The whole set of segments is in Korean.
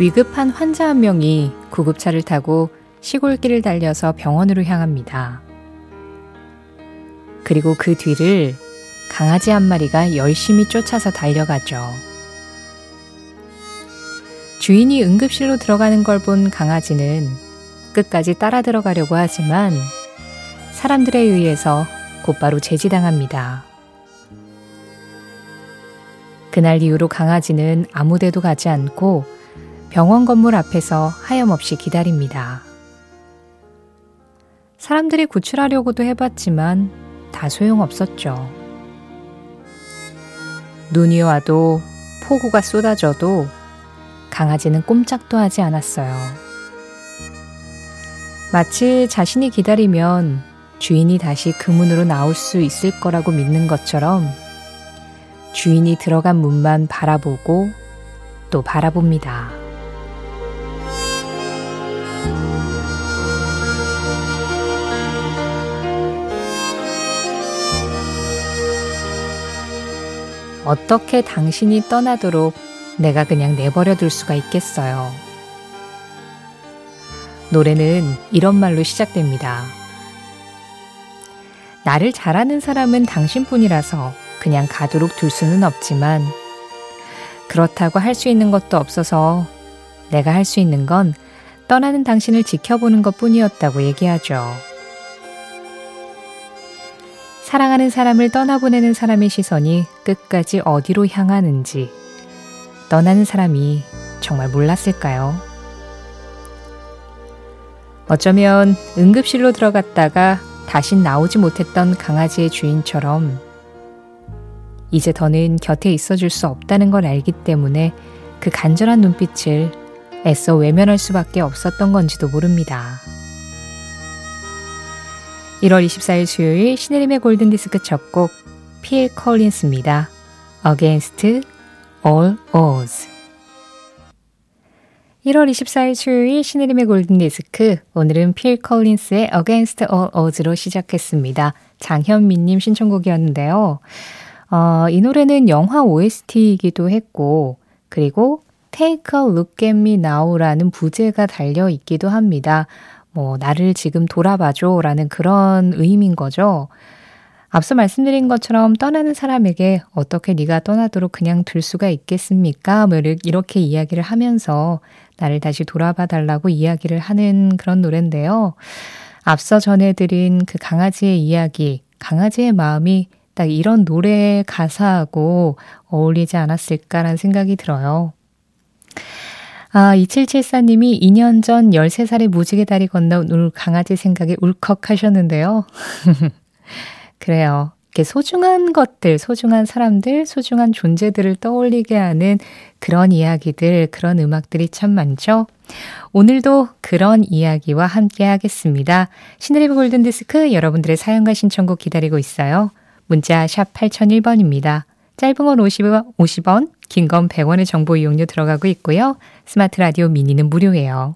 위급한 환자 한 명이 구급차를 타고 시골길을 달려서 병원으로 향합니다. 그리고 그 뒤를 강아지 한 마리가 열심히 쫓아서 달려가죠. 주인이 응급실로 들어가는 걸 본 강아지는 끝까지 따라 들어가려고 하지만 사람들에 의해서 곧바로 제지당합니다. 그날 이후로 강아지는 아무 데도 가지 않고 병원 건물 앞에서 하염없이 기다립니다. 사람들이 구출하려고도 해봤지만 다 소용없었죠. 눈이 와도 폭우가 쏟아져도 강아지는 꼼짝도 하지 않았어요. 마치 자신이 기다리면 주인이 다시 그 문으로 나올 수 있을 거라고 믿는 것처럼 주인이 들어간 문만 바라보고 또 바라봅니다. 어떻게 당신이 떠나도록 내가 그냥 내버려 둘 수가 있겠어요. 노래는 이런 말로 시작됩니다. 나를 잘 아는 사람은 당신뿐이라서 그냥 가도록 둘 수는 없지만 그렇다고 할 수 있는 것도 없어서 내가 할 수 있는 건 떠나는 당신을 지켜보는 것 뿐이었다고 얘기하죠. 사랑하는 사람을 떠나보내는 사람의 시선이 끝까지 어디로 향하는지 떠나는 사람이 정말 몰랐을까요? 어쩌면 응급실로 들어갔다가 다신 나오지 못했던 강아지의 주인처럼 이제 더는 곁에 있어줄 수 없다는 걸 알기 때문에 그 간절한 눈빛을 애써 외면할 수밖에 없었던 건지도 모릅니다. 1월 24일 수요일 신혜림의 골든디스크 첫 곡 필 컬린스입니다. Against All Odds 1월 24일 수요일 신혜림의 골든디스크 오늘은 필 컬린스의 Against All Odds로 시작했습니다. 장현민님 신청곡이었는데요. 어, 이 노래는 영화 OST이기도 했고 그리고 Take a Look at Me Now라는 부제가 달려 있기도 합니다. 뭐, 나를 지금 돌아봐줘 라는 그런 의미인 거죠. 앞서 말씀드린 것처럼 떠나는 사람에게 어떻게 네가 떠나도록 그냥 둘 수가 있겠습니까? 뭐 이렇게 이야기를 하면서 나를 다시 돌아봐 달라고 이야기를 하는 그런 노래인데요. 앞서 전해드린 그 강아지의 이야기, 강아지의 마음이 딱 이런 노래 가사하고 어울리지 않았을까라는 생각이 들어요. 아, 2774님이 2년 전 13살의 무지개 다리 건너온 울 강아지 생각에 울컥 하셨는데요. 그래요. 이렇게 소중한 것들, 소중한 사람들, 소중한 존재들을 떠올리게 하는 그런 이야기들, 그런 음악들이 참 많죠. 오늘도 그런 이야기와 함께 하겠습니다. 신드리브 골든디스크 여러분들의 사연과 신청곡 기다리고 있어요. 문자 샵 8001번입니다. 짧은 건 50원, 50원 긴 건 100원의 정보 이용료 들어가고 있고요. 스마트 라디오 미니는 무료예요.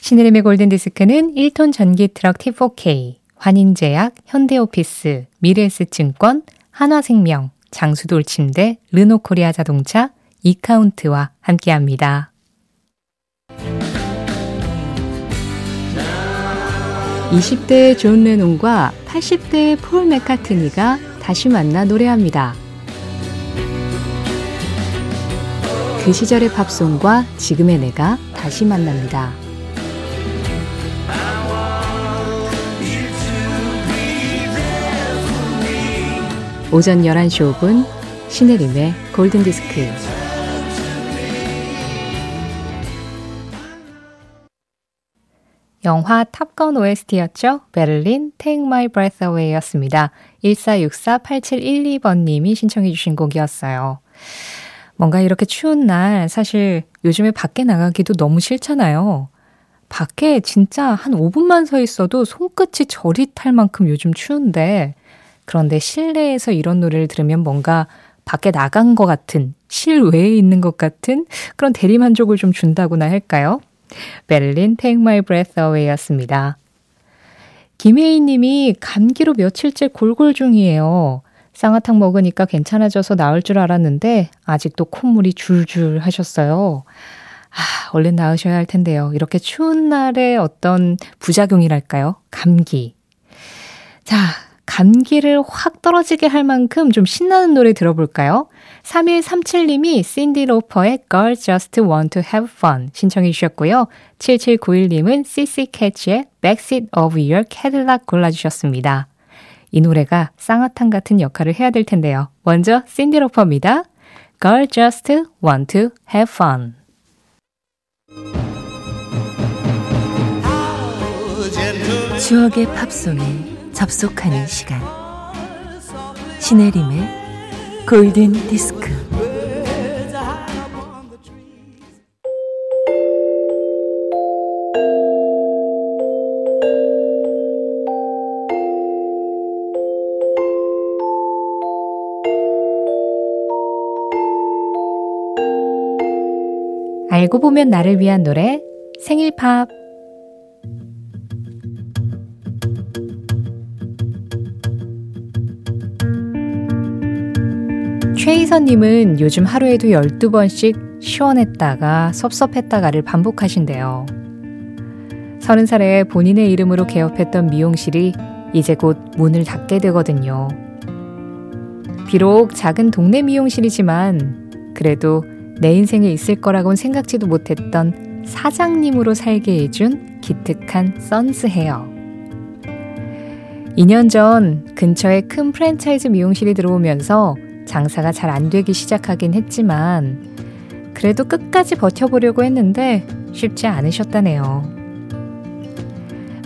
신의림의 골든디스크는 1톤 전기 트럭 T4K, 환인제약, 현대오피스, 미래에셋증권, 한화생명, 장수돌 침대, 르노코리아 자동차, 이카운트와 함께합니다. 20대의 존 레논과 80대의 폴 맥카트니가 다시 만나 노래합니다. 그 시절의 팝송과 지금의 내가 다시 만납니다. 오전 11시 5분 신혜림의 골든디스크 영화 탑건 OST였죠. 베를린 Take My Breath Away 였습니다. 1464-8712번님이 신청해 주신 곡이었어요. 뭔가 이렇게 추운 날 사실 요즘에 밖에 나가기도 너무 싫잖아요. 밖에 진짜 한 5분만 서 있어도 손끝이 저릿할 만큼 요즘 추운데 그런데 실내에서 이런 노래를 들으면 뭔가 밖에 나간 것 같은, 실외에 있는 것 같은 그런 대리만족을 좀 준다고나 할까요? 베를린 Take My Breath Away 였습니다. 김혜인 님이 감기로 며칠째 골골 중이에요. 쌍화탕 먹으니까 괜찮아져서 나을 줄 알았는데 아직도 콧물이 줄줄 하셨어요. 아, 얼른 나으셔야 할 텐데요. 이렇게 추운 날의 어떤 부작용이랄까요? 감기. 자, 감기를 확 떨어지게 할 만큼 좀 신나는 노래 들어볼까요? 3137님이 신디 로퍼의 Girl Just Want to Have Fun 신청해 주셨고요. 7791님은 CC 캐치의 Backseat of Your Cadillac 골라주셨습니다. 이 노래가 쌍화탕 같은 역할을 해야 될 텐데요. 먼저 신디 로퍼입니다. Girl Just Want to Have Fun 추억의 팝송에 접속하는 시간 신혜림의 골든 디스크 알고 보면 나를 위한 노래 생일 팝 최희선님은 요즘 하루에도 12번씩 시원했다가 섭섭했다가를 반복하신대요. 30살에 본인의 이름으로 개업했던 미용실이 이제 곧 문을 닫게 되거든요. 비록 작은 동네 미용실이지만 그래도 내 인생에 있을 거라고는 생각지도 못했던 사장님으로 살게 해준 기특한 선스 헤어. 2년 전 근처에 큰 프랜차이즈 미용실이 들어오면서 장사가 잘 안 되기 시작하긴 했지만 그래도 끝까지 버텨보려고 했는데 쉽지 않으셨다네요.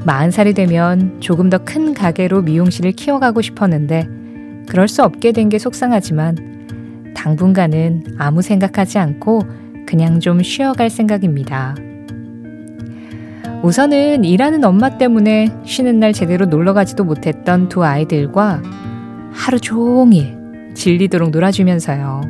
40살이 되면 조금 더 큰 가게로 미용실을 키워가고 싶었는데 그럴 수 없게 된 게 속상하지만 당분간은 아무 생각하지 않고 그냥 좀 쉬어갈 생각입니다. 우선은 일하는 엄마 때문에 쉬는 날 제대로 놀러 가지도 못했던 두 아이들과 하루 종일 질리도록 놀아주면서요.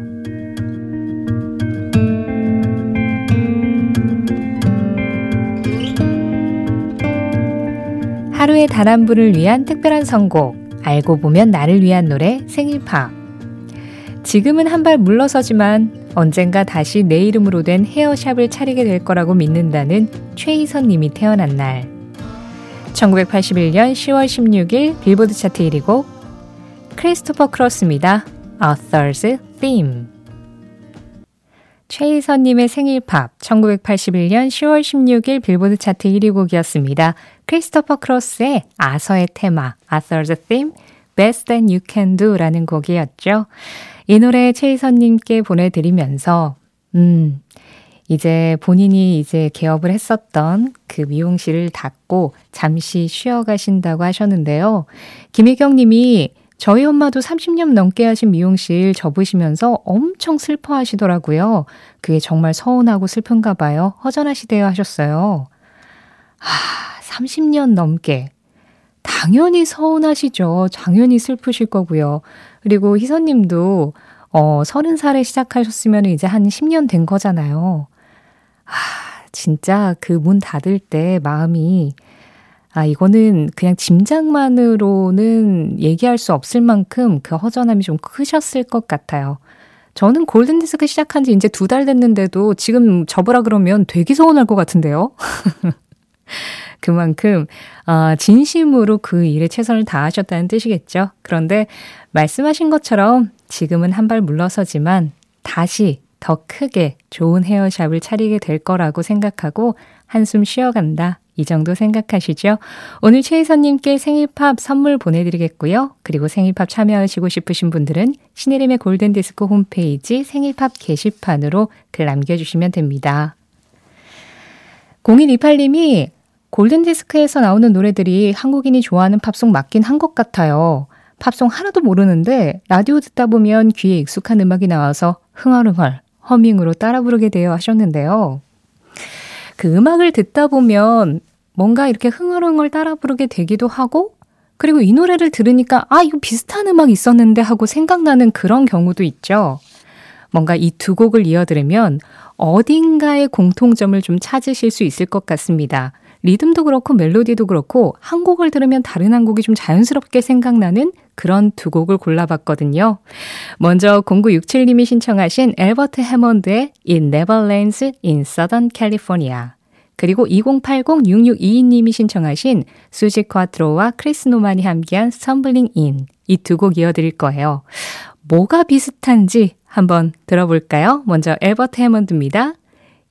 하루의 단한 분을 위한 특별한 선곡, 알고 보면 나를 위한 노래 생일파. 지금은 한 발 물러서지만 언젠가 다시 내 이름으로 된 헤어샵을 차리게 될 거라고 믿는다는 최희선 님이 태어난 날. 1981년 10월 16일 빌보드 차트 1위 곡 크리스토퍼 크로스입니다. Author's Theme 최희선님의 생일 팝 1981년 10월 16일 빌보드 차트 1위 곡이었습니다. 크리스토퍼 크로스의 아서의 테마 Author's Theme Best Than You Can Do 라는 곡이었죠. 이 노래 최희선님께 보내드리면서 음 이제 본인이 이제 개업을 했었던 그 미용실을 닫고 잠시 쉬어 가신다고 하셨는데요. 김혜경 님이 저희 엄마도 30년 넘게 하신 미용실 접으시면서 엄청 슬퍼 하시더라고요. 그게 정말 서운하고 슬픈가 봐요. 허전하시대요 하셨어요. 아, 30년 넘게. 당연히 서운하시죠. 당연히 슬프실 거고요. 그리고 희선님도 어, 30살에 시작하셨으면 이제 한 10년 된 거잖아요. 아, 진짜 그 문 닫을 때 마음이 아, 이거는 그냥 짐작만으로는 얘기할 수 없을 만큼 그 허전함이 좀 크셨을 것 같아요. 저는 골든디스크 시작한 지 이제 두 달 됐는데도 지금 접으라 그러면 되게 서운할 것 같은데요. 그만큼 아, 진심으로 그 일에 최선을 다하셨다는 뜻이겠죠. 그런데 말씀하신 것처럼 지금은 한 발 물러서지만 다시 더 크게 좋은 헤어샵을 차리게 될 거라고 생각하고 한숨 쉬어간다. 이 정도 생각하시죠? 오늘 최희선님께 생일팝 선물 보내드리겠고요. 그리고 생일팝 참여하시고 싶으신 분들은 신혜림의 골든디스크 홈페이지 생일팝 게시판으로 글 남겨주시면 됩니다. 0128님이 골든디스크에서 나오는 노래들이 한국인이 좋아하는 팝송 맞긴 한 것 같아요. 팝송 하나도 모르는데 라디오 듣다 보면 귀에 익숙한 음악이 나와서 흥얼흥얼 허밍으로 따라 부르게 되어 하셨는데요. 그 음악을 듣다 보면 뭔가 이렇게 흥얼흥얼 따라 부르게 되기도 하고, 그리고 이 노래를 들으니까, 아, 이거 비슷한 음악 있었는데 하고 생각나는 그런 경우도 있죠. 뭔가 이 두 곡을 이어 들으면 어딘가의 공통점을 좀 찾으실 수 있을 것 같습니다. 리듬도 그렇고 멜로디도 그렇고 한 곡을 들으면 다른 한 곡이 좀 자연스럽게 생각나는 그런 두 곡을 골라봤거든요. 먼저 0967님이 신청하신 앨버트 해먼드의 It Never Rains in Southern California. 그리고 2080-6622님이 신청하신 수지 쿼트로와 크리스 노만이 함께한 Stumbling In. 이두 곡 이어드릴 거예요. 뭐가 비슷한지 한번 들어볼까요? 먼저 엘버트 해먼드입니다.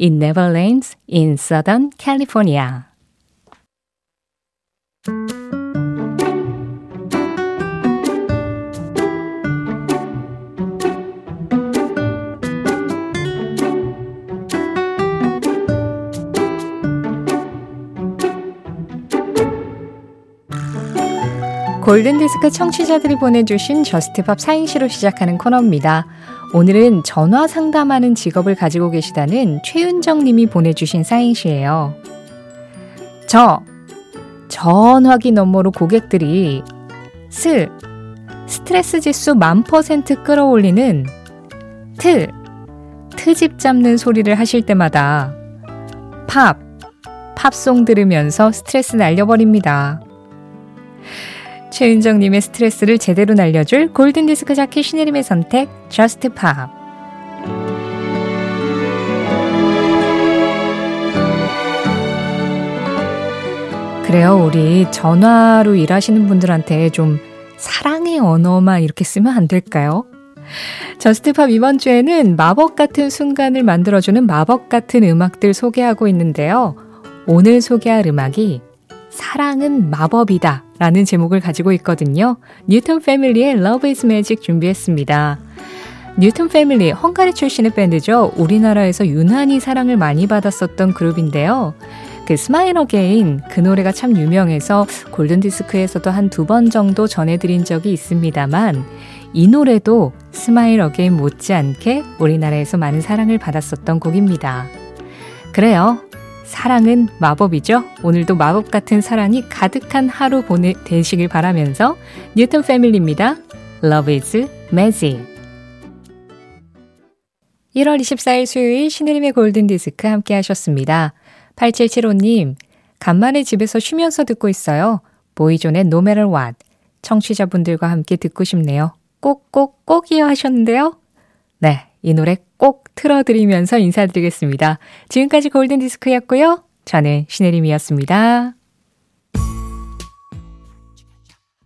It never rains in Southern California. 골든디스크 청취자들이 보내주신 Just Pop 사행시로 시작하는 코너입니다. 오늘은 전화 상담하는 직업을 가지고 계시다는 최윤정 님이 보내주신 사행시예요. 저, 전화기 너머로 고객들이 스, 스트레스 지수 만 퍼센트 끌어올리는 트, 트집 잡는 소리를 하실 때마다 팝, 팝송 들으면서 스트레스 날려버립니다. 최윤정님의 스트레스를 제대로 날려줄 골든디스크 자키 신혜림의 선택 Just Pop 그래요 우리 전화로 일하시는 분들한테 좀 사랑의 언어만 이렇게 쓰면 안 될까요? Just Pop 이번 주에는 마법 같은 순간을 만들어주는 마법 같은 음악들 소개하고 있는데요. 오늘 소개할 음악이 사랑은 마법이다 라는 제목을 가지고 있거든요. 뉴턴 패밀리의 Love is Magic 준비했습니다. 뉴턴 패밀리, 헝가리 출신의 밴드죠. 우리나라에서 유난히 사랑을 많이 받았었던 그룹인데요. 그 Smile Again 그 노래가 참 유명해서 골든디스크에서도 한 두 번 정도 전해드린 적이 있습니다만 이 노래도 Smile Again 못지않게 우리나라에서 많은 사랑을 받았었던 곡입니다. 그래요. 사랑은 마법이죠. 오늘도 마법 같은 사랑이 가득한 하루 보내 되시길 바라면서 뉴턴 패밀리입니다. Love is Magic. 1월 24일 수요일 신혜림의 골든디스크 함께 하셨습니다. 8775님, 간만에 집에서 쉬면서 듣고 있어요. 보이존의 No Matter What. 청취자분들과 함께 듣고 싶네요. 꼭꼭꼭 이어 하셨는데요. 네, 이 노래 꼭 틀어드리면서 인사드리겠습니다. 지금까지 골든디스크였고요. 저는 신혜림이었습니다.